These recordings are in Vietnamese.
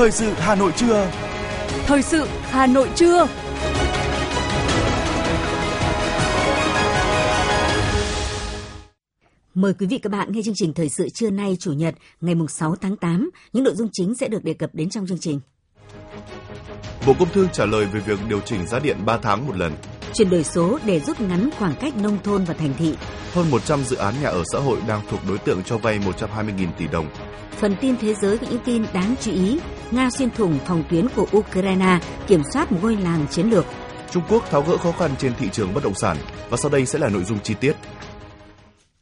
Thời sự Hà Nội trưa. Thời sự Hà Nội trưa. Mời quý vị các bạn nghe chương trình Thời sự trưa nay Chủ nhật ngày 6 tháng 8. Những nội dung chính sẽ được đề cập đến trong chương trình. Bộ Công Thương trả lời về việc điều chỉnh giá điện 3 tháng một lần. Chuyển đổi số để rút ngắn khoảng cách nông thôn và thành thị. Hơn 100 dự án nhà ở xã hội đang thuộc đối tượng cho vay 120.000 tỷ đồng. Phần tin thế giới có những tin đáng chú ý. Nga xuyên thủng phòng tuyến của Ukraine, kiểm soát một ngôi làng chiến lược. Trung Quốc tháo gỡ khó khăn trên thị trường bất động sản. Và sau đây sẽ là nội dung chi tiết.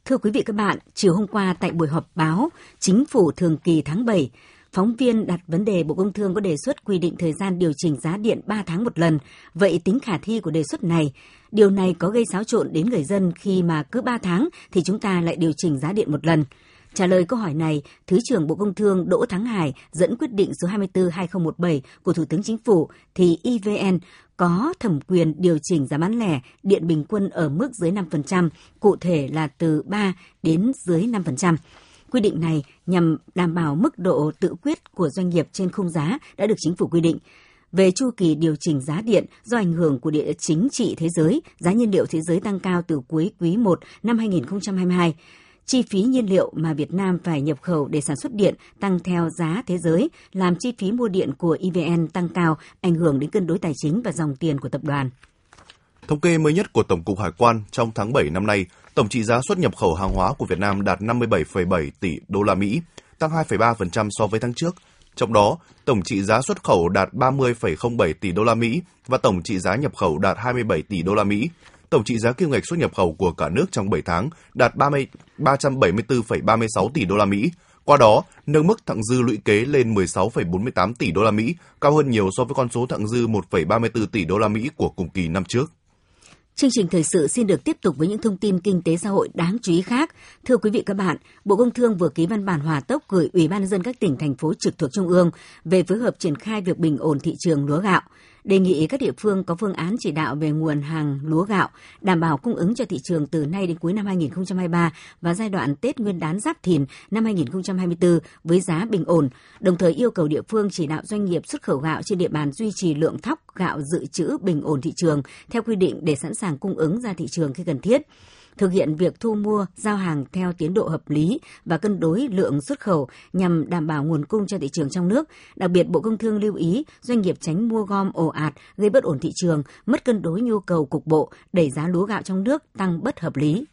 Thưa quý vị các bạn, chiều hôm qua tại buổi họp báo Chính phủ thường kỳ tháng 7, phóng viên đặt vấn đề Bộ Công Thương có đề xuất quy định thời gian điều chỉnh giá điện 3 tháng một lần. Vậy tính khả thi của đề xuất này, điều này có gây xáo trộn đến người dân khi mà cứ 3 tháng thì chúng ta lại điều chỉnh giá điện một lần. Trả lời câu hỏi này, Thứ trưởng Bộ Công Thương Đỗ Thắng Hải dẫn quyết định số 24-2017 của Thủ tướng Chính phủ thì EVN có thẩm quyền điều chỉnh giá bán lẻ điện bình quân ở mức dưới 5%, cụ thể là từ 3 đến dưới 5%. Quy định này nhằm đảm bảo mức độ tự quyết của doanh nghiệp trên khung giá đã được chính phủ quy định. Về chu kỳ điều chỉnh giá điện do ảnh hưởng của địa chính trị thế giới, giá nhiên liệu thế giới tăng cao từ cuối quý 1 năm 2022 chi phí nhiên liệu mà Việt Nam phải nhập khẩu để sản xuất điện tăng theo giá thế giới, làm chi phí mua điện của EVN tăng cao, ảnh hưởng đến cân đối tài chính và dòng tiền của tập đoàn. Thống kê mới nhất của Tổng cục Hải quan trong tháng 7 năm nay, tổng trị giá xuất nhập khẩu hàng hóa của Việt Nam đạt 57,7 tỷ đô la Mỹ, tăng 2,3% so với tháng trước. Trong đó, tổng trị giá xuất khẩu đạt 30,07 tỷ đô la Mỹ và tổng trị giá nhập khẩu đạt 27 tỷ đô la Mỹ. Tổng trị giá kim ngạch xuất nhập khẩu của cả nước trong 7 tháng đạt 30, 374,36 tỷ đô la Mỹ. Qua đó, nâng mức thặng dư lũy kế lên 16,48 tỷ đô la Mỹ, cao hơn nhiều so với con số thặng dư 1,34 tỷ đô la Mỹ của cùng kỳ năm trước. Chương trình thời sự xin được tiếp tục với những thông tin kinh tế xã hội đáng chú ý khác. Thưa quý vị các bạn, Bộ Công Thương vừa ký văn bản hòa tốc gửi Ủy ban nhân dân các tỉnh thành phố trực thuộc trung ương về phối hợp triển khai việc bình ổn thị trường lúa gạo đề nghị các địa phương có phương án chỉ đạo về nguồn hàng lúa gạo, đảm bảo cung ứng cho thị trường từ nay đến cuối năm 2023 và giai đoạn Tết Nguyên đán Giáp Thìn năm 2024 với giá bình ổn, đồng thời yêu cầu địa phương chỉ đạo doanh nghiệp xuất khẩu gạo trên địa bàn duy trì lượng thóc gạo dự trữ bình ổn thị trường theo quy định để sẵn sàng cung ứng ra thị trường khi cần thiết thực hiện việc thu mua, giao hàng theo tiến độ hợp lý và cân đối lượng xuất khẩu nhằm đảm bảo nguồn cung cho thị trường trong nước. Đặc biệt, Bộ Công Thương lưu ý doanh nghiệp tránh mua gom ồ ạt, gây bất ổn thị trường, mất cân đối nhu cầu cục bộ, đẩy giá lúa gạo trong nước tăng bất hợp lý.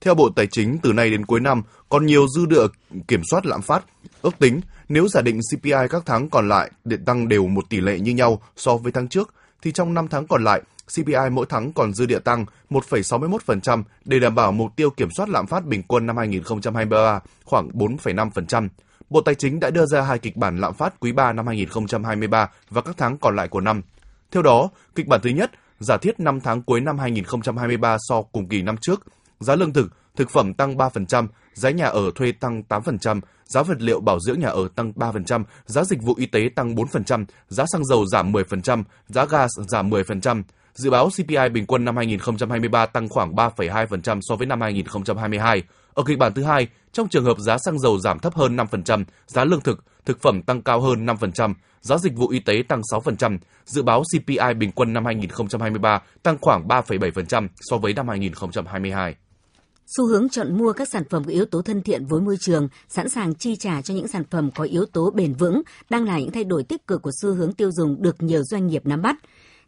Theo Bộ Tài chính, từ nay đến cuối năm còn nhiều dư địa kiểm soát lạm phát. Ước tính, nếu giả định CPI các tháng còn lại để tăng đều một tỷ lệ như nhau so với tháng trước, thì trong 5 tháng còn lại, CPI mỗi tháng còn dư địa tăng 1,61% để đảm bảo mục tiêu kiểm soát lạm phát bình quân năm 2023 khoảng 4,5%. Bộ Tài chính đã đưa ra hai kịch bản lạm phát quý 3 năm 2023 và các tháng còn lại của năm. Theo đó, kịch bản thứ nhất, giả thiết 5 tháng cuối năm 2023 so cùng kỳ năm trước, giá lương thực, thực phẩm tăng 3%, giá nhà ở thuê tăng 8%, giá vật liệu bảo dưỡng nhà ở tăng 3%, giá dịch vụ y tế tăng 4%, giá xăng dầu giảm 10%, giá gas giảm 10%. Dự báo CPI bình quân năm 2023 tăng khoảng 3,2% so với năm 2022. Ở kịch bản thứ hai, trong trường hợp giá xăng dầu giảm thấp hơn 5%, giá lương thực, thực phẩm tăng cao hơn 5%, giá dịch vụ y tế tăng 6%, dự báo CPI bình quân năm 2023 tăng khoảng 3,7% so với năm 2022. Xu hướng chọn mua các sản phẩm có yếu tố thân thiện với môi trường, sẵn sàng chi trả cho những sản phẩm có yếu tố bền vững đang là những thay đổi tích cực của xu hướng tiêu dùng được nhiều doanh nghiệp nắm bắt.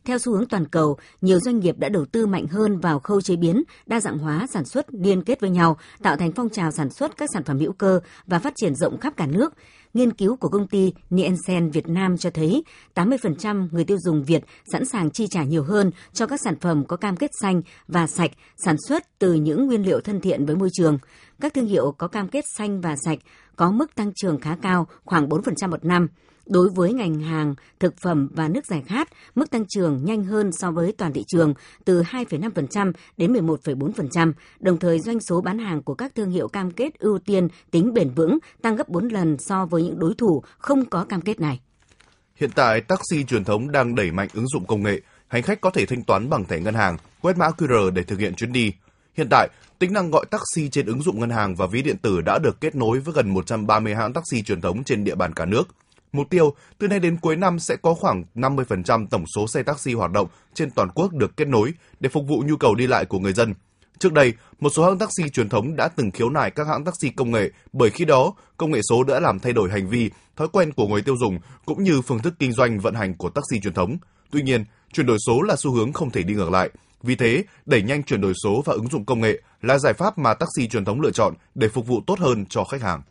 Theo xu hướng toàn cầu, nhiều doanh nghiệp đã đầu tư mạnh hơn vào khâu chế biến, đa dạng hóa sản xuất liên kết với nhau, tạo thành phong trào sản xuất các sản phẩm hữu cơ và phát triển rộng khắp cả nước. Nghiên cứu của công ty Nielsen Việt Nam cho thấy 80% người tiêu dùng Việt sẵn sàng chi trả nhiều hơn cho các sản phẩm có cam kết xanh và sạch, sản xuất từ những nguyên liệu thân thiện với môi trường. Các thương hiệu có cam kết xanh và sạch có mức tăng trưởng khá cao, khoảng 4% một năm. Đối với ngành hàng, thực phẩm và nước giải khát, mức tăng trưởng nhanh hơn so với toàn thị trường từ 2,5% đến 11,4%, đồng thời doanh số bán hàng của các thương hiệu cam kết ưu tiên tính bền vững tăng gấp 4 lần so với những đối thủ không có cam kết này. Hiện tại, taxi truyền thống đang đẩy mạnh ứng dụng công nghệ, hành khách có thể thanh toán bằng thẻ ngân hàng, quét mã QR để thực hiện chuyến đi. Hiện tại, tính năng gọi taxi trên ứng dụng ngân hàng và ví điện tử đã được kết nối với gần 130 hãng taxi truyền thống trên địa bàn cả nước. Mục tiêu, từ nay đến cuối năm sẽ có khoảng 50% tổng số xe taxi hoạt động trên toàn quốc được kết nối để phục vụ nhu cầu đi lại của người dân. Trước đây, một số hãng taxi truyền thống đã từng khiếu nại các hãng taxi công nghệ bởi khi đó, công nghệ số đã làm thay đổi hành vi, thói quen của người tiêu dùng cũng như phương thức kinh doanh vận hành của taxi truyền thống. Tuy nhiên, chuyển đổi số là xu hướng không thể đi ngược lại. Vì thế, đẩy nhanh chuyển đổi số và ứng dụng công nghệ là giải pháp mà taxi truyền thống lựa chọn để phục vụ tốt hơn cho khách hàng.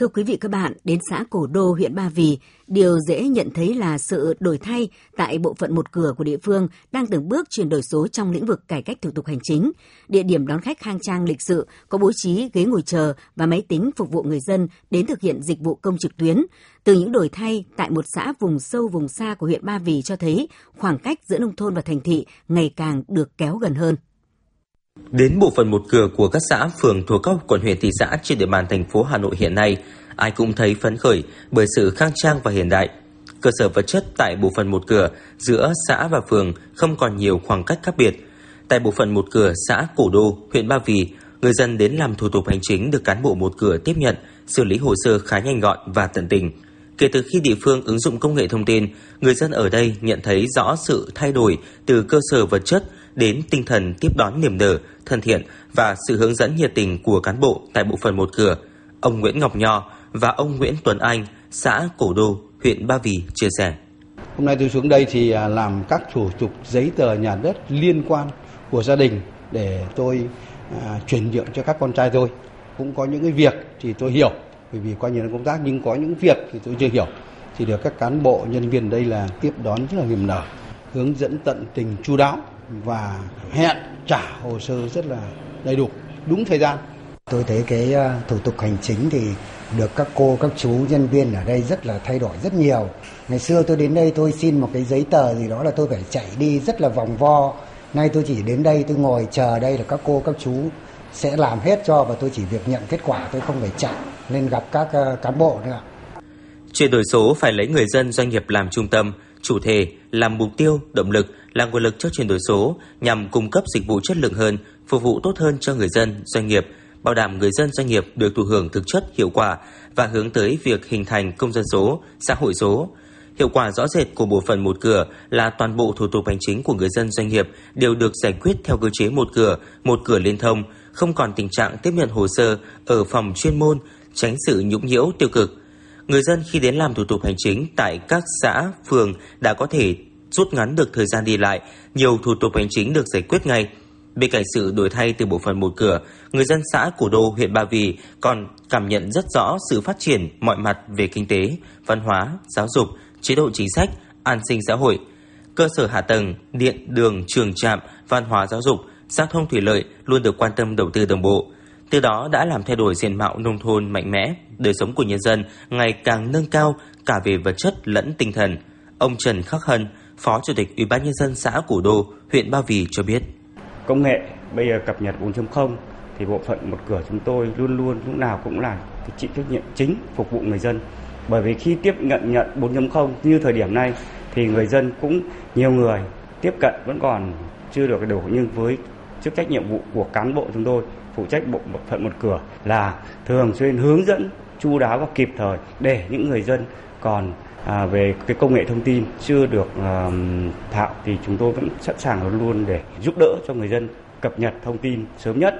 Thưa quý vị các bạn, đến xã Cổ Đô, huyện Ba Vì, điều dễ nhận thấy là sự đổi thay tại bộ phận một cửa của địa phương đang từng bước chuyển đổi số trong lĩnh vực cải cách thủ tục hành chính. Địa điểm đón khách khang trang lịch sự, có bố trí ghế ngồi chờ và máy tính phục vụ người dân đến thực hiện dịch vụ công trực tuyến. Từ những đổi thay tại một xã vùng sâu vùng xa của huyện Ba Vì cho thấy khoảng cách giữa nông thôn và thành thị ngày càng được kéo gần hơn. Đến bộ phận một cửa của các xã, phường thuộc các quận huyện thị xã trên địa bàn thành phố Hà Nội hiện nay, ai cũng thấy phấn khởi bởi sự khang trang và hiện đại. Cơ sở vật chất tại bộ phận một cửa giữa xã và phường không còn nhiều khoảng cách khác biệt. Tại bộ phận một cửa xã Cổ Đô, huyện Ba Vì, người dân đến làm thủ tục hành chính được cán bộ một cửa tiếp nhận, xử lý hồ sơ khá nhanh gọn và tận tình. Kể từ khi địa phương ứng dụng công nghệ thông tin, người dân ở đây nhận thấy rõ sự thay đổi từ cơ sở vật chất đến tinh thần tiếp đón niềm nở, thân thiện và sự hướng dẫn nhiệt tình của cán bộ tại bộ phận một cửa. Ông Nguyễn Ngọc Nho và ông Nguyễn Tuấn Anh, xã Cổ Đô, huyện Ba Vì chia sẻ. Hôm nay tôi xuống đây thì à, làm các thủ tục giấy tờ nhà đất liên quan của gia đình để tôi à, chuyển nhượng cho các con trai tôi. Cũng có những cái việc thì tôi hiểu bởi vì coi như là công tác nhưng có những việc thì tôi chưa hiểu thì được các cán bộ nhân viên đây là tiếp đón rất là niềm nở hướng dẫn tận tình chu đáo và hẹn trả hồ sơ rất là đầy đủ đúng thời gian. Tôi thấy cái à, thủ tục hành chính thì được các cô các chú nhân viên ở đây rất là thay đổi rất nhiều. Ngày xưa tôi đến đây tôi xin một cái giấy tờ gì đó là tôi phải chạy đi rất là vòng vo. Nay tôi chỉ đến đây tôi ngồi chờ đây là các cô các chú sẽ làm hết cho và tôi chỉ việc nhận kết quả tôi không phải chạy lên gặp các à, cán bộ nữa. Chuyển đổi số phải lấy người dân doanh nghiệp làm trung tâm, chủ thể, làm mục tiêu, động lực, là nguồn lực cho chuyển đổi số nhằm cung cấp dịch vụ chất lượng hơn, phục vụ tốt hơn cho người dân, doanh nghiệp, bảo đảm người dân doanh nghiệp được thụ hưởng thực chất hiệu quả và hướng tới việc hình thành công dân số, xã hội số. Hiệu quả rõ rệt của bộ phận một cửa là toàn bộ thủ tục hành chính của người dân doanh nghiệp đều được giải quyết theo cơ chế một cửa, một cửa liên thông, không còn tình trạng tiếp nhận hồ sơ ở phòng chuyên môn, tránh sự nhũng nhiễu tiêu cực. Người dân khi đến làm thủ tục hành chính tại các xã, phường đã có thể rút ngắn được thời gian đi lại, nhiều thủ tục hành chính được giải quyết ngay. Bên cạnh sự đổi thay từ bộ phận một cửa, người dân xã Cổ Đô, huyện Ba Vì còn cảm nhận rất rõ sự phát triển mọi mặt về kinh tế, văn hóa, giáo dục, chế độ chính sách, an sinh xã hội, cơ sở hạ tầng, điện, đường, trường trạm, văn hóa giáo dục, giao thông thủy lợi luôn được quan tâm đầu tư đồng bộ. Từ đó đã làm thay đổi diện mạo nông thôn mạnh mẽ, đời sống của nhân dân ngày càng nâng cao cả về vật chất lẫn tinh thần. Ông Trần Khắc Hân, Phó Chủ tịch Ủy ban nhân dân xã Củ Đô, huyện Ba Vì cho biết. Công nghệ bây giờ cập nhật 4.0 thì bộ phận một cửa chúng tôi luôn luôn lúc nào cũng là cái chịu trách nhiệm chính phục vụ người dân. Bởi vì khi tiếp nhận nhận 4.0 như thời điểm này thì người dân cũng nhiều người tiếp cận vẫn còn chưa được đủ nhưng với chức trách nhiệm vụ của cán bộ chúng tôi phụ trách bộ phận một cửa là thường xuyên hướng dẫn chu đáo và kịp thời để những người dân còn à, về cái công nghệ thông tin chưa được à, thạo thì chúng tôi vẫn sẵn sàng luôn luôn để giúp đỡ cho người dân cập nhật thông tin sớm nhất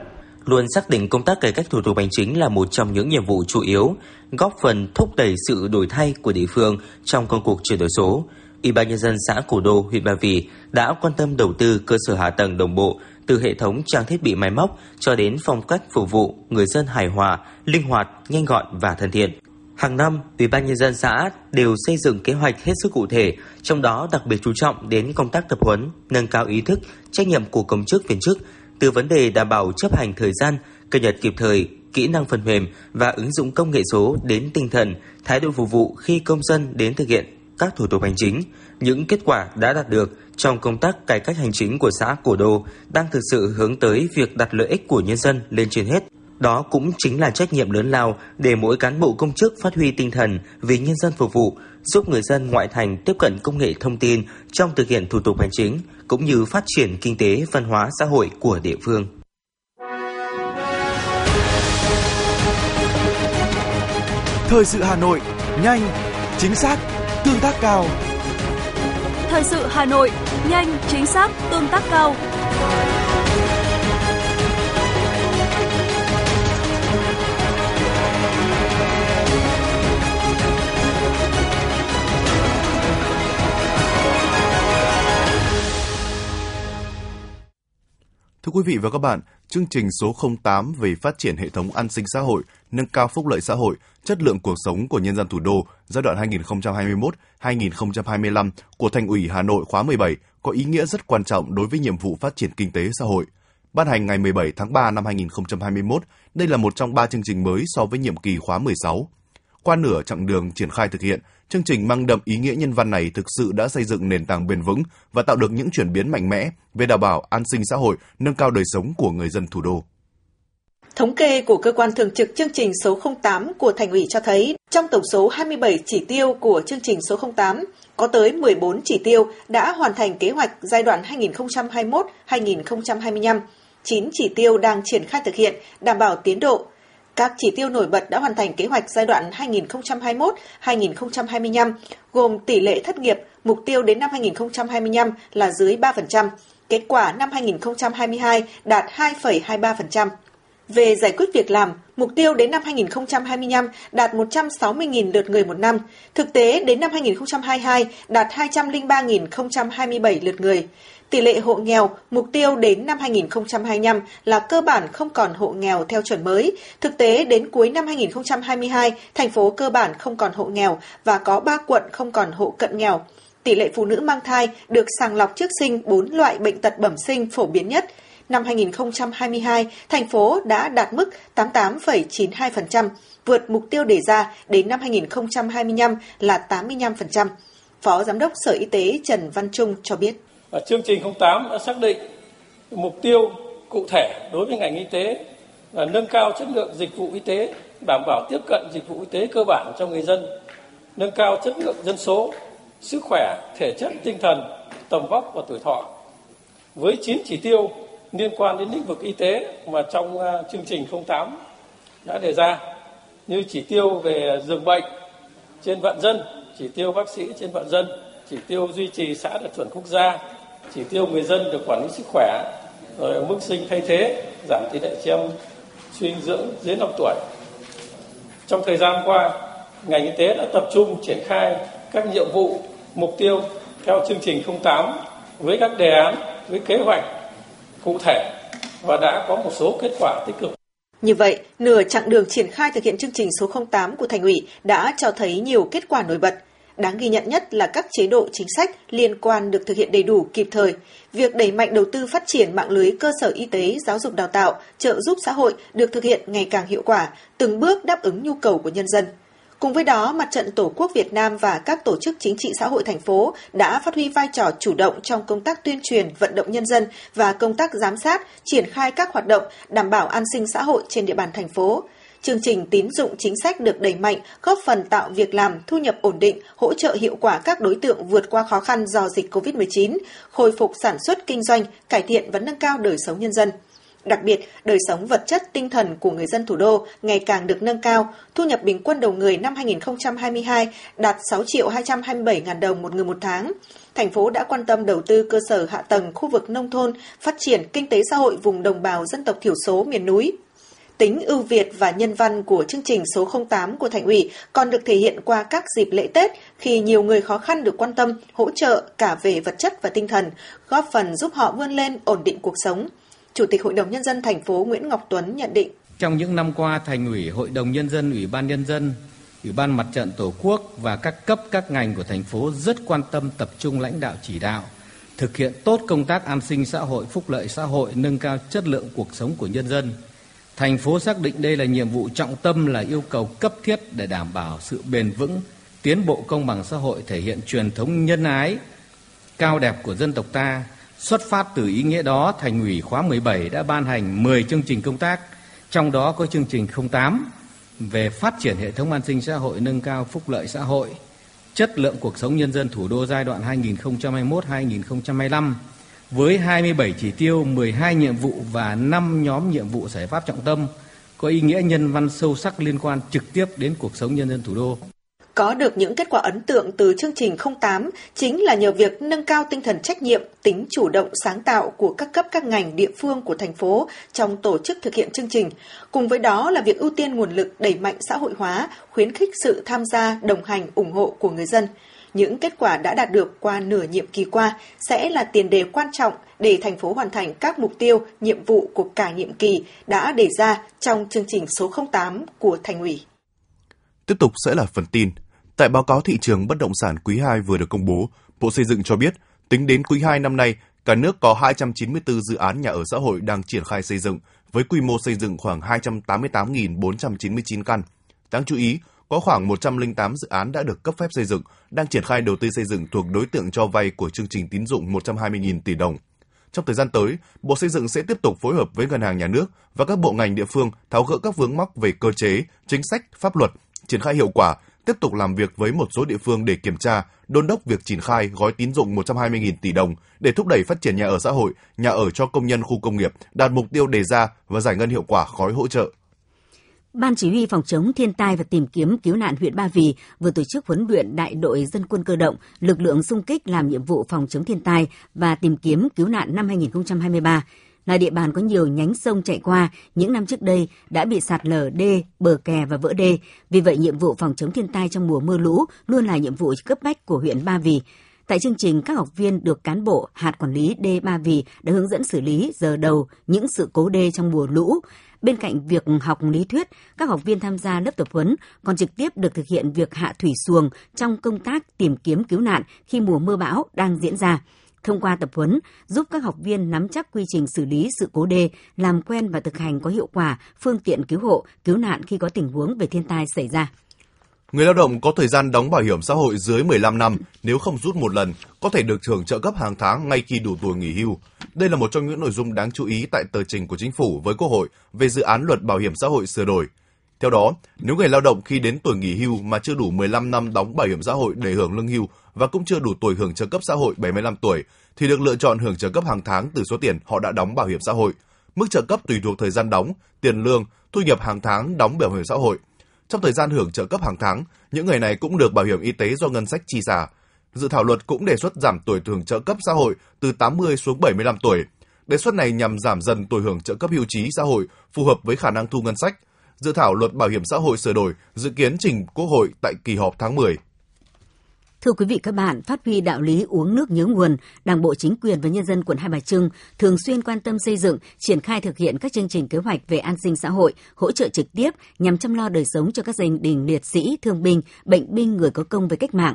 luôn xác định công tác cải cách thủ tục hành chính là một trong những nhiệm vụ chủ yếu, góp phần thúc đẩy sự đổi thay của địa phương trong công cuộc chuyển đổi số. Ủy ban nhân dân xã Cổ Đô, huyện Ba Vì đã quan tâm đầu tư cơ sở hạ tầng đồng bộ từ hệ thống trang thiết bị máy móc cho đến phong cách phục vụ người dân hài hòa, linh hoạt, nhanh gọn và thân thiện. Hàng năm, Ủy ban nhân dân xã đều xây dựng kế hoạch hết sức cụ thể, trong đó đặc biệt chú trọng đến công tác tập huấn, nâng cao ý thức, trách nhiệm của công chức viên chức, từ vấn đề đảm bảo chấp hành thời gian, cập nhật kịp thời, kỹ năng phần mềm và ứng dụng công nghệ số đến tinh thần, thái độ phục vụ khi công dân đến thực hiện các thủ tục hành chính. Những kết quả đã đạt được trong công tác cải cách hành chính của xã Cổ Đô đang thực sự hướng tới việc đặt lợi ích của nhân dân lên trên hết. Đó cũng chính là trách nhiệm lớn lao để mỗi cán bộ công chức phát huy tinh thần vì nhân dân phục vụ, giúp người dân ngoại thành tiếp cận công nghệ thông tin trong thực hiện thủ tục hành chính, cũng như phát triển kinh tế, văn hóa, xã hội của địa phương. Thời sự Hà Nội, nhanh, chính xác, tương tác cao. Thời sự Hà Nội, nhanh, chính xác, tương tác cao. Thưa quý vị và các bạn, chương trình số 08 về phát triển hệ thống an sinh xã hội, nâng cao phúc lợi xã hội, chất lượng cuộc sống của nhân dân thủ đô giai đoạn 2021-2025 của Thành ủy Hà Nội khóa 17 có ý nghĩa rất quan trọng đối với nhiệm vụ phát triển kinh tế xã hội. Ban hành ngày 17 tháng 3 năm 2021, đây là một trong ba chương trình mới so với nhiệm kỳ khóa 16. Qua nửa chặng đường triển khai thực hiện, chương trình mang đậm ý nghĩa nhân văn này thực sự đã xây dựng nền tảng bền vững và tạo được những chuyển biến mạnh mẽ về đảm bảo an sinh xã hội, nâng cao đời sống của người dân thủ đô. Thống kê của cơ quan thường trực chương trình số 08 của Thành ủy cho thấy, trong tổng số 27 chỉ tiêu của chương trình số 08, có tới 14 chỉ tiêu đã hoàn thành kế hoạch giai đoạn 2021-2025, 9 chỉ tiêu đang triển khai thực hiện, đảm bảo tiến độ, các chỉ tiêu nổi bật đã hoàn thành kế hoạch giai đoạn 2021-2025, gồm tỷ lệ thất nghiệp, mục tiêu đến năm 2025 là dưới 3%, kết quả năm 2022 đạt 2,23%. Về giải quyết việc làm, mục tiêu đến năm 2025 đạt 160.000 lượt người một năm, thực tế đến năm 2022 đạt 203.027 lượt người. Tỷ lệ hộ nghèo, mục tiêu đến năm 2025 là cơ bản không còn hộ nghèo theo chuẩn mới. Thực tế đến cuối năm 2022, thành phố cơ bản không còn hộ nghèo và có 3 quận không còn hộ cận nghèo. Tỷ lệ phụ nữ mang thai được sàng lọc trước sinh 4 loại bệnh tật bẩm sinh phổ biến nhất. Năm 2022, thành phố đã đạt mức 88,92%, vượt mục tiêu đề ra đến năm 2025 là 85%. Phó Giám đốc Sở Y tế Trần Văn Trung cho biết. Và chương trình 08 đã xác định mục tiêu cụ thể đối với ngành y tế là nâng cao chất lượng dịch vụ y tế, đảm bảo tiếp cận dịch vụ y tế cơ bản cho người dân, nâng cao chất lượng dân số, sức khỏe, thể chất, tinh thần, tầm vóc và tuổi thọ. Với 9 chỉ tiêu liên quan đến lĩnh vực y tế mà trong à, chương trình 08 đã đề ra như chỉ tiêu về giường bệnh trên vạn dân, chỉ tiêu bác sĩ trên vạn dân, chỉ tiêu duy trì xã đạt chuẩn quốc gia, chỉ tiêu người dân được quản lý sức khỏe, rồi mức sinh thay thế, giảm tỷ lệ trẻ em suy dinh dưỡng dưới 5 tuổi. Trong thời gian qua, ngành y tế đã tập trung triển khai các nhiệm vụ, mục tiêu theo chương trình 08 với các đề án, với kế hoạch cụ thể và đã có một số kết quả tích cực. Như vậy, nửa chặng đường triển khai thực hiện chương trình số 08 của Thành ủy đã cho thấy nhiều kết quả nổi bật. Đáng ghi nhận nhất là các chế độ chính sách liên quan được thực hiện đầy đủ kịp thời. Việc đẩy mạnh đầu tư phát triển mạng lưới cơ sở y tế, giáo dục đào tạo, trợ giúp xã hội được thực hiện ngày càng hiệu quả, từng bước đáp ứng nhu cầu của nhân dân. Cùng với đó, Mặt trận Tổ quốc Việt Nam và các tổ chức chính trị xã hội thành phố đã phát huy vai trò chủ động trong công tác tuyên truyền, vận động nhân dân và công tác giám sát, triển khai các hoạt động đảm bảo an sinh xã hội trên địa bàn thành phố. Chương trình tín dụng chính sách được đẩy mạnh, góp phần tạo việc làm, thu nhập ổn định, hỗ trợ hiệu quả các đối tượng vượt qua khó khăn do dịch COVID-19, khôi phục sản xuất kinh doanh, cải thiện và nâng cao đời sống nhân dân. Đặc biệt, đời sống vật chất tinh thần của người dân thủ đô ngày càng được nâng cao, thu nhập bình quân đầu người năm 2022 đạt 6 triệu 227 ngàn đồng một người một tháng. Thành phố đã quan tâm đầu tư cơ sở hạ tầng khu vực nông thôn, phát triển kinh tế xã hội vùng đồng bào dân tộc thiểu số miền núi. Tính ưu việt và nhân văn của chương trình số 08 của Thành ủy còn được thể hiện qua các dịp lễ Tết khi nhiều người khó khăn được quan tâm, hỗ trợ cả về vật chất và tinh thần, góp phần giúp họ vươn lên ổn định cuộc sống. Chủ tịch Hội đồng Nhân dân thành phố Nguyễn Ngọc Tuấn nhận định. Trong những năm qua, Thành ủy, Hội đồng Nhân dân, Ủy ban Nhân dân, Ủy ban Mặt trận Tổ quốc và các cấp các ngành của thành phố rất quan tâm tập trung lãnh đạo chỉ đạo, thực hiện tốt công tác an sinh xã hội, phúc lợi xã hội, nâng cao chất lượng cuộc sống của nhân dân. Thành phố xác định đây là nhiệm vụ trọng tâm là yêu cầu cấp thiết để đảm bảo sự bền vững, tiến bộ công bằng xã hội thể hiện truyền thống nhân ái cao đẹp của dân tộc ta, Xuất phát từ ý nghĩa đó, Thành ủy khóa 17 đã ban hành 10 chương trình công tác, trong đó có chương trình 08 về phát triển hệ thống an sinh xã hội nâng cao phúc lợi xã hội, chất lượng cuộc sống nhân dân thủ đô giai đoạn 2021-2025 với 27 chỉ tiêu, 12 nhiệm vụ và 5 nhóm nhiệm vụ giải pháp trọng tâm có ý nghĩa nhân văn sâu sắc liên quan trực tiếp đến cuộc sống nhân dân thủ đô. Có được những kết quả ấn tượng từ chương trình 08 chính là nhờ việc nâng cao tinh thần trách nhiệm, tính chủ động sáng tạo của các cấp các ngành địa phương của thành phố trong tổ chức thực hiện chương trình. Cùng với đó là việc ưu tiên nguồn lực đẩy mạnh xã hội hóa, khuyến khích sự tham gia, đồng hành, ủng hộ của người dân. Những kết quả đã đạt được qua nửa nhiệm kỳ qua sẽ là tiền đề quan trọng để thành phố hoàn thành các mục tiêu, nhiệm vụ của cả nhiệm kỳ đã đề ra trong chương trình số 08 của Thành ủy. Tiếp tục sẽ là phần tin. Tại báo cáo thị trường bất động sản quý 2 vừa được công bố, Bộ Xây dựng cho biết, tính đến quý 2 năm nay, cả nước có 294 dự án nhà ở xã hội đang triển khai xây dựng, với quy mô xây dựng khoảng 288.499 căn. Đáng chú ý, có khoảng 108 dự án đã được cấp phép xây dựng, đang triển khai đầu tư xây dựng thuộc đối tượng cho vay của chương trình tín dụng 120.000 tỷ đồng. Trong thời gian tới, Bộ Xây dựng sẽ tiếp tục phối hợp với Ngân hàng Nhà nước và các bộ ngành địa phương tháo gỡ các vướng mắc về cơ chế, chính sách, pháp luật, triển khai hiệu quả, tiếp tục làm việc với một số địa phương để kiểm tra, đôn đốc việc triển khai gói tín dụng 120.000 tỷ đồng để thúc đẩy phát triển nhà ở xã hội, nhà ở cho công nhân khu công nghiệp, đạt mục tiêu đề ra và giải ngân hiệu quả gói hỗ trợ. Ban chỉ huy phòng chống thiên tai và tìm kiếm cứu nạn huyện Ba Vì vừa tổ chức huấn luyện đại đội dân quân cơ động, lực lượng xung kích làm nhiệm vụ phòng chống thiên tai và tìm kiếm cứu nạn năm 2023 là địa bàn có nhiều nhánh sông chạy qua, những năm trước đây đã bị sạt lở đê, bờ kè và vỡ đê. Vì vậy, nhiệm vụ phòng chống thiên tai trong mùa mưa lũ luôn là nhiệm vụ cấp bách của huyện Ba Vì. Tại chương trình, các học viên được cán bộ hạt quản lý đê Ba Vì đã hướng dẫn xử lý giờ đầu những sự cố đê trong mùa lũ. Bên cạnh việc học lý thuyết, các học viên tham gia lớp tập huấn còn trực tiếp được thực hiện việc hạ thủy xuồng trong công tác tìm kiếm cứu nạn khi mùa mưa bão đang diễn ra. Thông qua tập huấn, giúp các học viên nắm chắc quy trình xử lý sự cố đê, làm quen và thực hành có hiệu quả phương tiện cứu hộ, cứu nạn khi có tình huống về thiên tai xảy ra. Người lao động có thời gian đóng bảo hiểm xã hội dưới 15 năm nếu không rút một lần có thể được hưởng trợ cấp hàng tháng ngay khi đủ tuổi nghỉ hưu. Đây là một trong những nội dung đáng chú ý tại tờ trình của chính phủ với Quốc hội về dự án luật bảo hiểm xã hội sửa đổi. Theo đó, nếu người lao động khi đến tuổi nghỉ hưu mà chưa đủ 15 năm đóng bảo hiểm xã hội để hưởng lương hưu và cũng chưa đủ tuổi hưởng trợ cấp xã hội 75 tuổi thì được lựa chọn hưởng trợ cấp hàng tháng từ số tiền họ đã đóng bảo hiểm xã hội. Mức trợ cấp tùy thuộc thời gian đóng, tiền lương, thu nhập hàng tháng đóng bảo hiểm xã hội. Trong thời gian hưởng trợ cấp hàng tháng, những người này cũng được bảo hiểm y tế do ngân sách chi trả. Dự thảo luật cũng đề xuất giảm tuổi hưởng trợ cấp xã hội từ 80 xuống 75 tuổi. Đề xuất này nhằm giảm dần tuổi hưởng trợ cấp hưu trí xã hội phù hợp với khả năng thu ngân sách. Dự thảo luật bảo hiểm xã hội sửa đổi dự kiến trình Quốc hội tại kỳ họp tháng 10. Thưa quý vị các bạn, phát huy đạo lý uống nước nhớ nguồn, Đảng bộ chính quyền và nhân dân quận Hai Bà Trưng thường xuyên quan tâm xây dựng, triển khai thực hiện các chương trình kế hoạch về an sinh xã hội, hỗ trợ trực tiếp nhằm chăm lo đời sống cho các gia đình liệt sĩ, thương binh, bệnh binh người có công với cách mạng.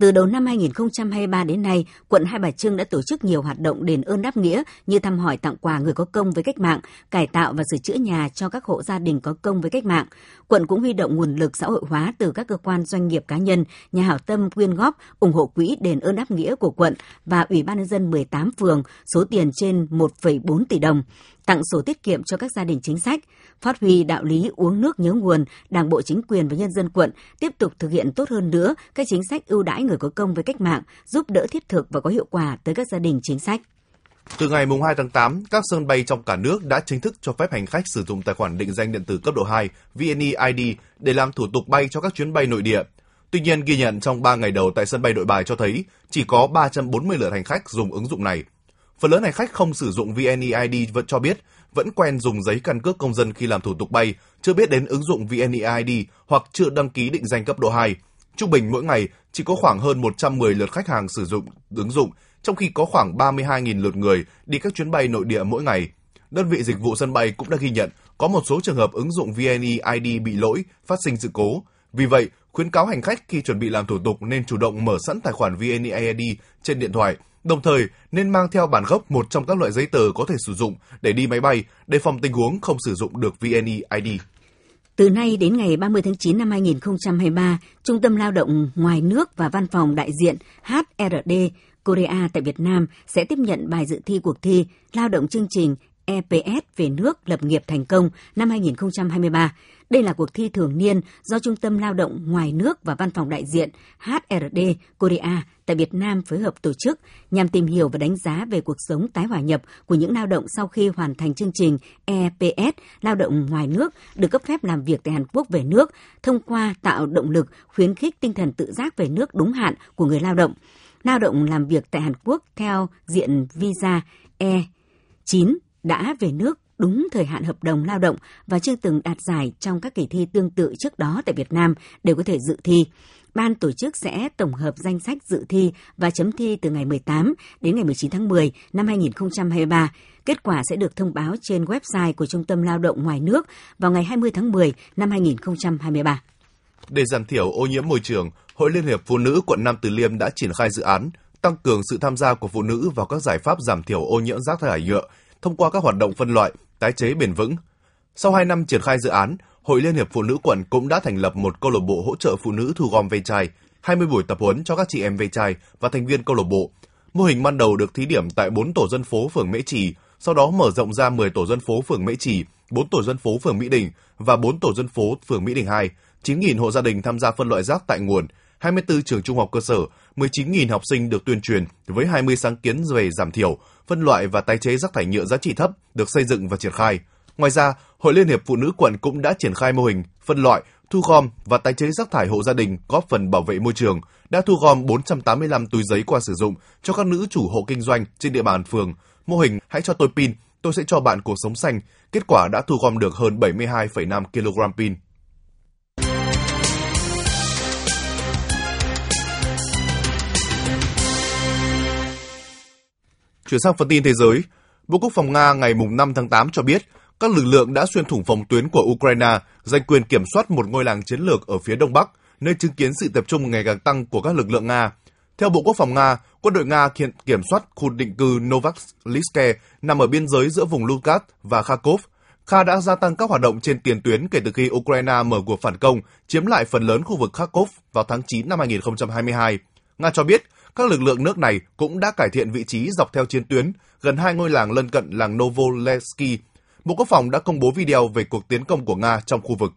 Từ đầu năm 2023 đến nay, quận Hai Bà Trưng đã tổ chức nhiều hoạt động đền ơn đáp nghĩa như thăm hỏi tặng quà người có công với cách mạng, cải tạo và sửa chữa nhà cho các hộ gia đình có công với cách mạng. Quận cũng huy động nguồn lực xã hội hóa từ các cơ quan doanh nghiệp cá nhân, nhà hảo tâm quyên góp ủng hộ quỹ đền ơn đáp nghĩa của quận và Ủy ban nhân dân 18 phường số tiền trên 1,4 tỷ đồng tặng sổ tiết kiệm cho các gia đình chính sách, phát huy đạo lý uống nước nhớ nguồn, Đảng bộ chính quyền và nhân dân quận tiếp tục thực hiện tốt hơn nữa các chính sách ưu đãi người có công với cách mạng, giúp đỡ thiết thực và có hiệu quả tới các gia đình chính sách. Từ ngày 2 tháng 8, các sân bay trong cả nước đã chính thức cho phép hành khách sử dụng tài khoản định danh điện tử cấp độ 2 VNeID để làm thủ tục bay cho các chuyến bay nội địa. Tuy nhiên, ghi nhận trong 3 ngày đầu tại sân bay nội bài cho thấy chỉ có 340 lượt hành khách dùng ứng dụng này. Phần lớn hành khách không sử dụng VNeID vẫn cho biết vẫn quen dùng giấy căn cước công dân khi làm thủ tục bay, chưa biết đến ứng dụng VNeID hoặc chưa đăng ký định danh cấp độ 2. Trung bình mỗi ngày chỉ có khoảng hơn 110 lượt khách hàng sử dụng ứng dụng, trong khi có khoảng 32.000 lượt người đi các chuyến bay nội địa mỗi ngày. Đơn vị dịch vụ sân bay cũng đã ghi nhận có một số trường hợp ứng dụng VNeID bị lỗi, phát sinh sự cố. Vì vậy, khuyến cáo hành khách khi chuẩn bị làm thủ tục nên chủ động mở sẵn tài khoản VNeID trên điện thoại Đồng thời, nên mang theo bản gốc một trong các loại giấy tờ có thể sử dụng để đi máy bay, để phòng tình huống không sử dụng được VNeID. Từ nay đến ngày 30 tháng 9 năm 2023, Trung tâm Lao động Ngoài nước và Văn phòng đại diện HRD Korea tại Việt Nam sẽ tiếp nhận bài dự thi cuộc thi Lao động chương trình EPS về nước lập nghiệp thành công năm 2023. Đây là cuộc thi thường niên do Trung tâm Lao động ngoài nước và Văn phòng đại diện HRD Korea tại Việt Nam phối hợp tổ chức nhằm tìm hiểu và đánh giá về cuộc sống tái hòa nhập của những lao động sau khi hoàn thành chương trình EPS lao động ngoài nước được cấp phép làm việc tại Hàn Quốc về nước thông qua tạo động lực khuyến khích tinh thần tự giác về nước đúng hạn của người lao động. Lao động làm việc tại Hàn Quốc theo diện visa E9 đã về nước đúng thời hạn hợp đồng lao động và chưa từng đạt giải trong các kỳ thi tương tự trước đó tại Việt Nam đều có thể dự thi. Ban tổ chức sẽ tổng hợp danh sách dự thi và chấm thi từ ngày 18 đến ngày 19 tháng 10 năm 2023. Kết quả sẽ được thông báo trên website của Trung tâm Lao động ngoài nước vào ngày 20 tháng 10 năm 2023. Để giảm thiểu ô nhiễm môi trường, Hội Liên hiệp Phụ nữ quận Nam Từ Liêm đã triển khai dự án tăng cường sự tham gia của phụ nữ vào các giải pháp giảm thiểu ô nhiễm rác thải nhựa thông qua các hoạt động phân loại, tái chế bền vững. Sau 2 năm triển khai dự án, Hội Liên hiệp Phụ nữ quận cũng đã thành lập một câu lạc bộ hỗ trợ phụ nữ thu gom ve chai, 20 buổi tập huấn cho các chị em ve chai và thành viên câu lạc bộ. Mô hình ban đầu được thí điểm tại 4 tổ dân phố phường Mễ Trì, sau đó mở rộng ra 10 tổ dân phố phường Mễ Trì, 4 tổ dân phố phường Mỹ Đình và 4 tổ dân phố phường Mỹ Đình 2. 9.000 hộ gia đình tham gia phân loại rác tại nguồn, 24 trường trung học cơ sở, 19.000 học sinh được tuyên truyền với 20 sáng kiến về giảm thiểu, phân loại và tái chế rác thải nhựa giá trị thấp được xây dựng và triển khai. Ngoài ra, Hội Liên hiệp Phụ nữ quận cũng đã triển khai mô hình phân loại, thu gom và tái chế rác thải hộ gia đình góp phần bảo vệ môi trường, đã thu gom 485 túi giấy qua sử dụng cho các nữ chủ hộ kinh doanh trên địa bàn phường. Mô hình Hãy cho tôi pin, tôi sẽ cho bạn cuộc sống xanh. Kết quả đã thu gom được hơn 72,5 kg pin. Chuyển sang phần tin thế giới, Bộ Quốc phòng Nga ngày 5 tháng 8 cho biết các lực lượng đã xuyên thủng phòng tuyến của Ukraine, giành quyền kiểm soát một ngôi làng chiến lược ở phía đông bắc, nơi chứng kiến sự tập trung ngày càng tăng của các lực lượng Nga. Theo Bộ Quốc phòng Nga, quân đội Nga hiện kiểm soát khu định cư Novakliske nằm ở biên giới giữa vùng Lugansk và Kharkov. Kha đã gia tăng các hoạt động trên tiền tuyến kể từ khi Ukraine mở cuộc phản công, chiếm lại phần lớn khu vực Kharkov vào tháng 9 năm 2022. Nga cho biết các lực lượng nước này cũng đã cải thiện vị trí dọc theo chiến tuyến gần hai ngôi làng lân cận làng Novolesky. Bộ Quốc phòng đã công bố video về cuộc tiến công của Nga trong khu vực.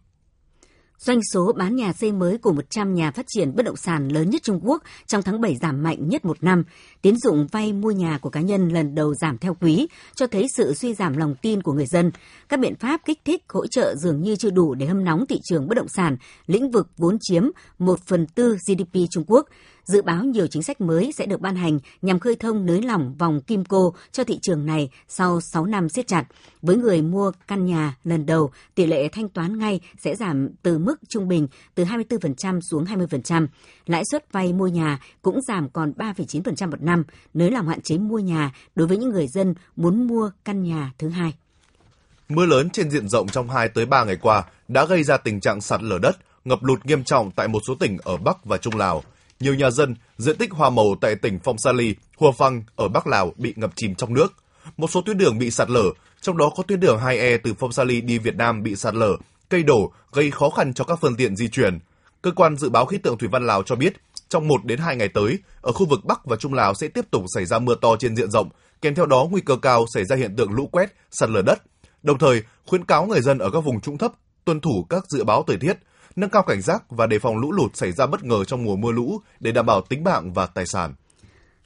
Doanh số bán nhà xây mới của 100 nhà phát triển bất động sản lớn nhất Trung Quốc trong tháng 7 giảm mạnh nhất một năm. Tiến dụng vay mua nhà của cá nhân lần đầu giảm theo quý, cho thấy sự suy giảm lòng tin của người dân. Các biện pháp kích thích hỗ trợ dường như chưa đủ để hâm nóng thị trường bất động sản, lĩnh vực vốn chiếm 1 phần tư GDP Trung Quốc dự báo nhiều chính sách mới sẽ được ban hành nhằm khơi thông nới lỏng vòng kim cô cho thị trường này sau 6 năm siết chặt. Với người mua căn nhà lần đầu, tỷ lệ thanh toán ngay sẽ giảm từ mức trung bình từ 24% xuống 20%. Lãi suất vay mua nhà cũng giảm còn 3,9% một năm, nới lỏng hạn chế mua nhà đối với những người dân muốn mua căn nhà thứ hai. Mưa lớn trên diện rộng trong 2 tới 3 ngày qua đã gây ra tình trạng sạt lở đất, ngập lụt nghiêm trọng tại một số tỉnh ở Bắc và Trung Lào nhiều nhà dân, diện tích hoa màu tại tỉnh Phong Sa Ly, Hua Phăng ở Bắc Lào bị ngập chìm trong nước. Một số tuyến đường bị sạt lở, trong đó có tuyến đường 2E từ Phong Sa Ly đi Việt Nam bị sạt lở, cây đổ gây khó khăn cho các phương tiện di chuyển. Cơ quan dự báo khí tượng thủy văn Lào cho biết, trong 1 đến 2 ngày tới, ở khu vực Bắc và Trung Lào sẽ tiếp tục xảy ra mưa to trên diện rộng, kèm theo đó nguy cơ cao xảy ra hiện tượng lũ quét, sạt lở đất. Đồng thời, khuyến cáo người dân ở các vùng trũng thấp tuân thủ các dự báo thời tiết, nâng cao cảnh giác và đề phòng lũ lụt xảy ra bất ngờ trong mùa mưa lũ để đảm bảo tính mạng và tài sản.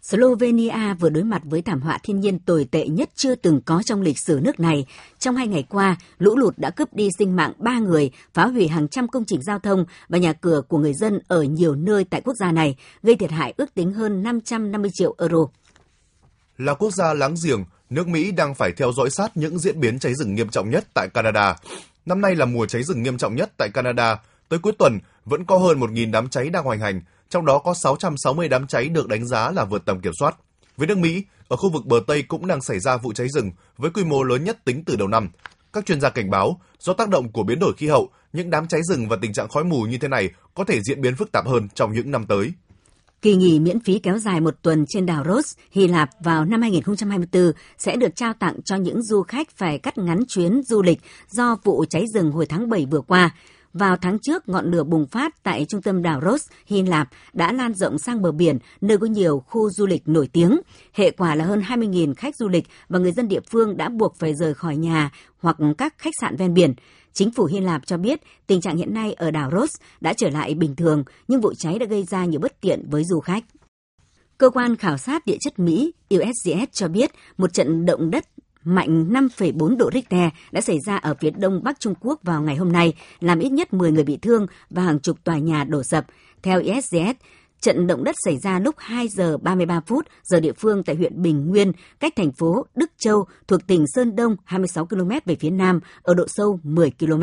Slovenia vừa đối mặt với thảm họa thiên nhiên tồi tệ nhất chưa từng có trong lịch sử nước này. Trong hai ngày qua, lũ lụt đã cướp đi sinh mạng ba người, phá hủy hàng trăm công trình giao thông và nhà cửa của người dân ở nhiều nơi tại quốc gia này, gây thiệt hại ước tính hơn 550 triệu euro. Là quốc gia láng giềng, nước Mỹ đang phải theo dõi sát những diễn biến cháy rừng nghiêm trọng nhất tại Canada. Năm nay là mùa cháy rừng nghiêm trọng nhất tại Canada, Tới cuối tuần, vẫn có hơn 1.000 đám cháy đang hoành hành, trong đó có 660 đám cháy được đánh giá là vượt tầm kiểm soát. Với nước Mỹ, ở khu vực bờ Tây cũng đang xảy ra vụ cháy rừng với quy mô lớn nhất tính từ đầu năm. Các chuyên gia cảnh báo, do tác động của biến đổi khí hậu, những đám cháy rừng và tình trạng khói mù như thế này có thể diễn biến phức tạp hơn trong những năm tới. Kỳ nghỉ miễn phí kéo dài một tuần trên đảo Rhodes, Hy Lạp vào năm 2024 sẽ được trao tặng cho những du khách phải cắt ngắn chuyến du lịch do vụ cháy rừng hồi tháng 7 vừa qua vào tháng trước, ngọn lửa bùng phát tại trung tâm đảo Rhodes, Hy Lạp đã lan rộng sang bờ biển, nơi có nhiều khu du lịch nổi tiếng. Hệ quả là hơn 20.000 khách du lịch và người dân địa phương đã buộc phải rời khỏi nhà hoặc các khách sạn ven biển. Chính phủ Hy Lạp cho biết tình trạng hiện nay ở đảo Rhodes đã trở lại bình thường, nhưng vụ cháy đã gây ra nhiều bất tiện với du khách. Cơ quan khảo sát địa chất Mỹ USGS cho biết một trận động đất mạnh 5,4 độ Richter đã xảy ra ở phía đông bắc Trung Quốc vào ngày hôm nay, làm ít nhất 10 người bị thương và hàng chục tòa nhà đổ sập. Theo ISGS, trận động đất xảy ra lúc 2 giờ 33 phút giờ địa phương tại huyện Bình Nguyên, cách thành phố Đức Châu thuộc tỉnh Sơn Đông 26 km về phía nam, ở độ sâu 10 km.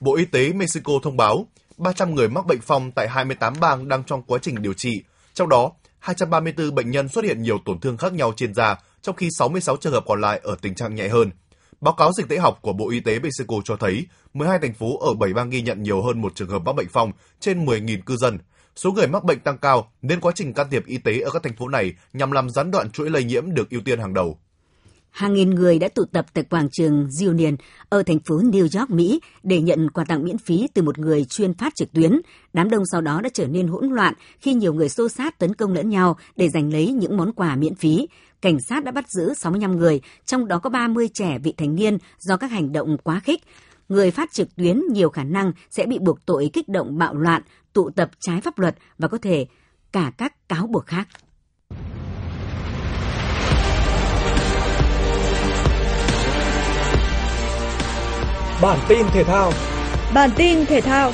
Bộ Y tế Mexico thông báo 300 người mắc bệnh phong tại 28 bang đang trong quá trình điều trị. Trong đó, 234 bệnh nhân xuất hiện nhiều tổn thương khác nhau trên da, trong khi 66 trường hợp còn lại ở tình trạng nhẹ hơn. Báo cáo dịch tễ học của Bộ Y tế Mexico cho thấy 12 thành phố ở 7 bang ghi nhận nhiều hơn một trường hợp mắc bệnh phong trên 10.000 cư dân. Số người mắc bệnh tăng cao nên quá trình can thiệp y tế ở các thành phố này nhằm làm gián đoạn chuỗi lây nhiễm được ưu tiên hàng đầu hàng nghìn người đã tụ tập tại quảng trường Union ở thành phố New York, Mỹ để nhận quà tặng miễn phí từ một người chuyên phát trực tuyến. Đám đông sau đó đã trở nên hỗn loạn khi nhiều người xô sát tấn công lẫn nhau để giành lấy những món quà miễn phí. Cảnh sát đã bắt giữ 65 người, trong đó có 30 trẻ vị thành niên do các hành động quá khích. Người phát trực tuyến nhiều khả năng sẽ bị buộc tội kích động bạo loạn, tụ tập trái pháp luật và có thể cả các cáo buộc khác. Bản tin thể thao. Bản tin thể thao.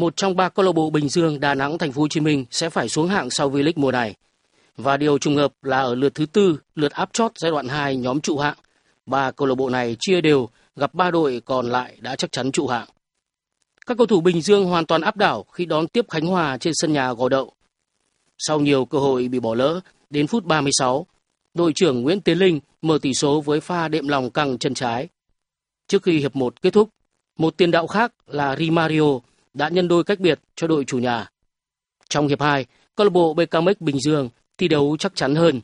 Một trong ba câu lạc bộ Bình Dương, Đà Nẵng, Thành phố Hồ Chí Minh sẽ phải xuống hạng sau V-League mùa này. Và điều trùng hợp là ở lượt thứ tư, lượt áp chót giai đoạn 2 nhóm trụ hạng, ba câu lạc bộ này chia đều gặp ba đội còn lại đã chắc chắn trụ hạng. Các cầu thủ Bình Dương hoàn toàn áp đảo khi đón tiếp Khánh Hòa trên sân nhà Gò Đậu. Sau nhiều cơ hội bị bỏ lỡ, đến phút 36, đội trưởng Nguyễn Tiến Linh mở tỷ số với pha đệm lòng căng chân trái. Trước khi hiệp 1 kết thúc, một tiền đạo khác là Rimario đã nhân đôi cách biệt cho đội chủ nhà. Trong hiệp 2, câu lạc bộ BKMX Bình Dương thi đấu chắc chắn hơn,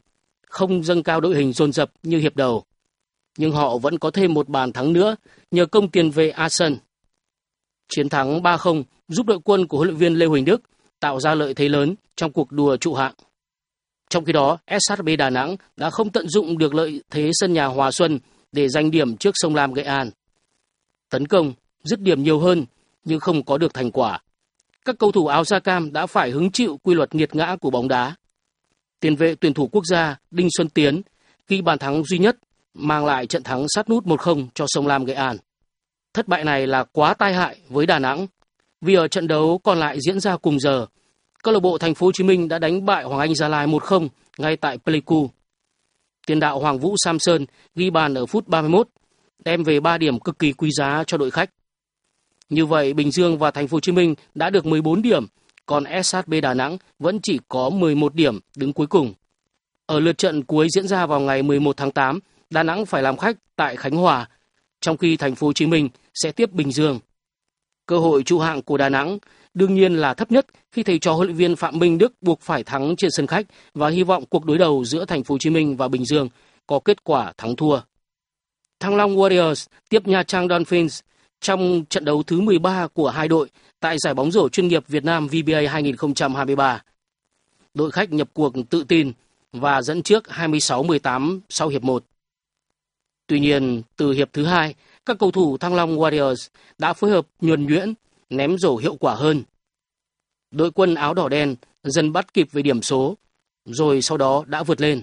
không dâng cao đội hình dồn dập như hiệp đầu. Nhưng họ vẫn có thêm một bàn thắng nữa nhờ công tiền vệ Asen. Chiến thắng 3-0 giúp đội quân của huấn luyện viên Lê Huỳnh Đức tạo ra lợi thế lớn trong cuộc đua trụ hạng. Trong khi đó, SHB Đà Nẵng đã không tận dụng được lợi thế sân nhà Hòa Xuân để giành điểm trước sông Lam Nghệ An. Tấn công, dứt điểm nhiều hơn nhưng không có được thành quả. Các cầu thủ áo da cam đã phải hứng chịu quy luật nghiệt ngã của bóng đá. Tiền vệ tuyển thủ quốc gia Đinh Xuân Tiến ghi bàn thắng duy nhất mang lại trận thắng sát nút 1-0 cho sông Lam Nghệ An. Thất bại này là quá tai hại với Đà Nẵng vì ở trận đấu còn lại diễn ra cùng giờ, câu lạc bộ Thành phố Hồ Chí Minh đã đánh bại Hoàng Anh Gia Lai 1-0 ngay tại Pleiku. Tiền đạo Hoàng Vũ Samson ghi bàn ở phút 31, đem về 3 điểm cực kỳ quý giá cho đội khách. Như vậy, Bình Dương và Thành phố Hồ Chí Minh đã được 14 điểm, còn SHB Đà Nẵng vẫn chỉ có 11 điểm đứng cuối cùng. Ở lượt trận cuối diễn ra vào ngày 11 tháng 8, Đà Nẵng phải làm khách tại Khánh Hòa, trong khi Thành phố Hồ Chí Minh sẽ tiếp Bình Dương. Cơ hội trụ hạng của Đà Nẵng đương nhiên là thấp nhất khi thầy trò huấn luyện viên Phạm Minh Đức buộc phải thắng trên sân khách và hy vọng cuộc đối đầu giữa Thành phố Hồ Chí Minh và Bình Dương có kết quả thắng thua. Thăng Long Warriors tiếp Nha Trang Dolphins trong trận đấu thứ 13 của hai đội tại giải bóng rổ chuyên nghiệp Việt Nam VBA 2023. Đội khách nhập cuộc tự tin và dẫn trước 26-18 sau hiệp 1. Tuy nhiên, từ hiệp thứ hai, các cầu thủ Thăng Long Warriors đã phối hợp nhuần nhuyễn, ném rổ hiệu quả hơn. Đội quân áo đỏ đen dần bắt kịp về điểm số, rồi sau đó đã vượt lên.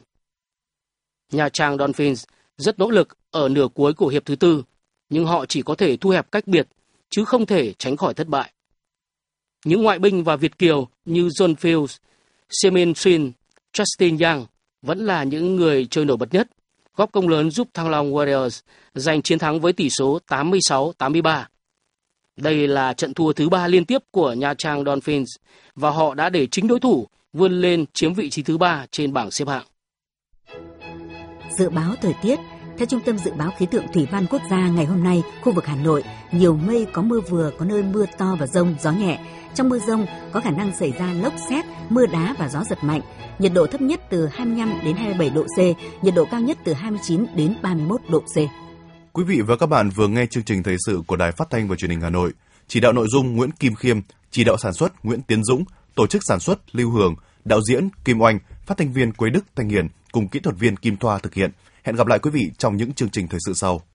Nhà Trang Dolphins rất nỗ lực ở nửa cuối của hiệp thứ tư, nhưng họ chỉ có thể thu hẹp cách biệt, chứ không thể tránh khỏi thất bại. Những ngoại binh và Việt Kiều như John Fields, Semin Swin, Justin Young vẫn là những người chơi nổi bật nhất góp công lớn giúp Thăng Long Warriors giành chiến thắng với tỷ số 86-83. Đây là trận thua thứ ba liên tiếp của Nha Trang Dolphins và họ đã để chính đối thủ vươn lên chiếm vị trí thứ ba trên bảng xếp hạng. Dự báo thời tiết theo Trung tâm Dự báo Khí tượng Thủy văn Quốc gia, ngày hôm nay, khu vực Hà Nội nhiều mây có mưa vừa, có nơi mưa to và rông, gió nhẹ. Trong mưa rông có khả năng xảy ra lốc xét, mưa đá và gió giật mạnh. Nhiệt độ thấp nhất từ 25 đến 27 độ C, nhiệt độ cao nhất từ 29 đến 31 độ C. Quý vị và các bạn vừa nghe chương trình thời sự của Đài Phát thanh và Truyền hình Hà Nội. Chỉ đạo nội dung Nguyễn Kim Khiêm, chỉ đạo sản xuất Nguyễn Tiến Dũng, tổ chức sản xuất Lưu Hường, đạo diễn Kim Oanh, phát thanh viên Quế Đức Thanh Hiền cùng kỹ thuật viên Kim Thoa thực hiện. Hẹn gặp lại quý vị trong những chương trình thời sự sau.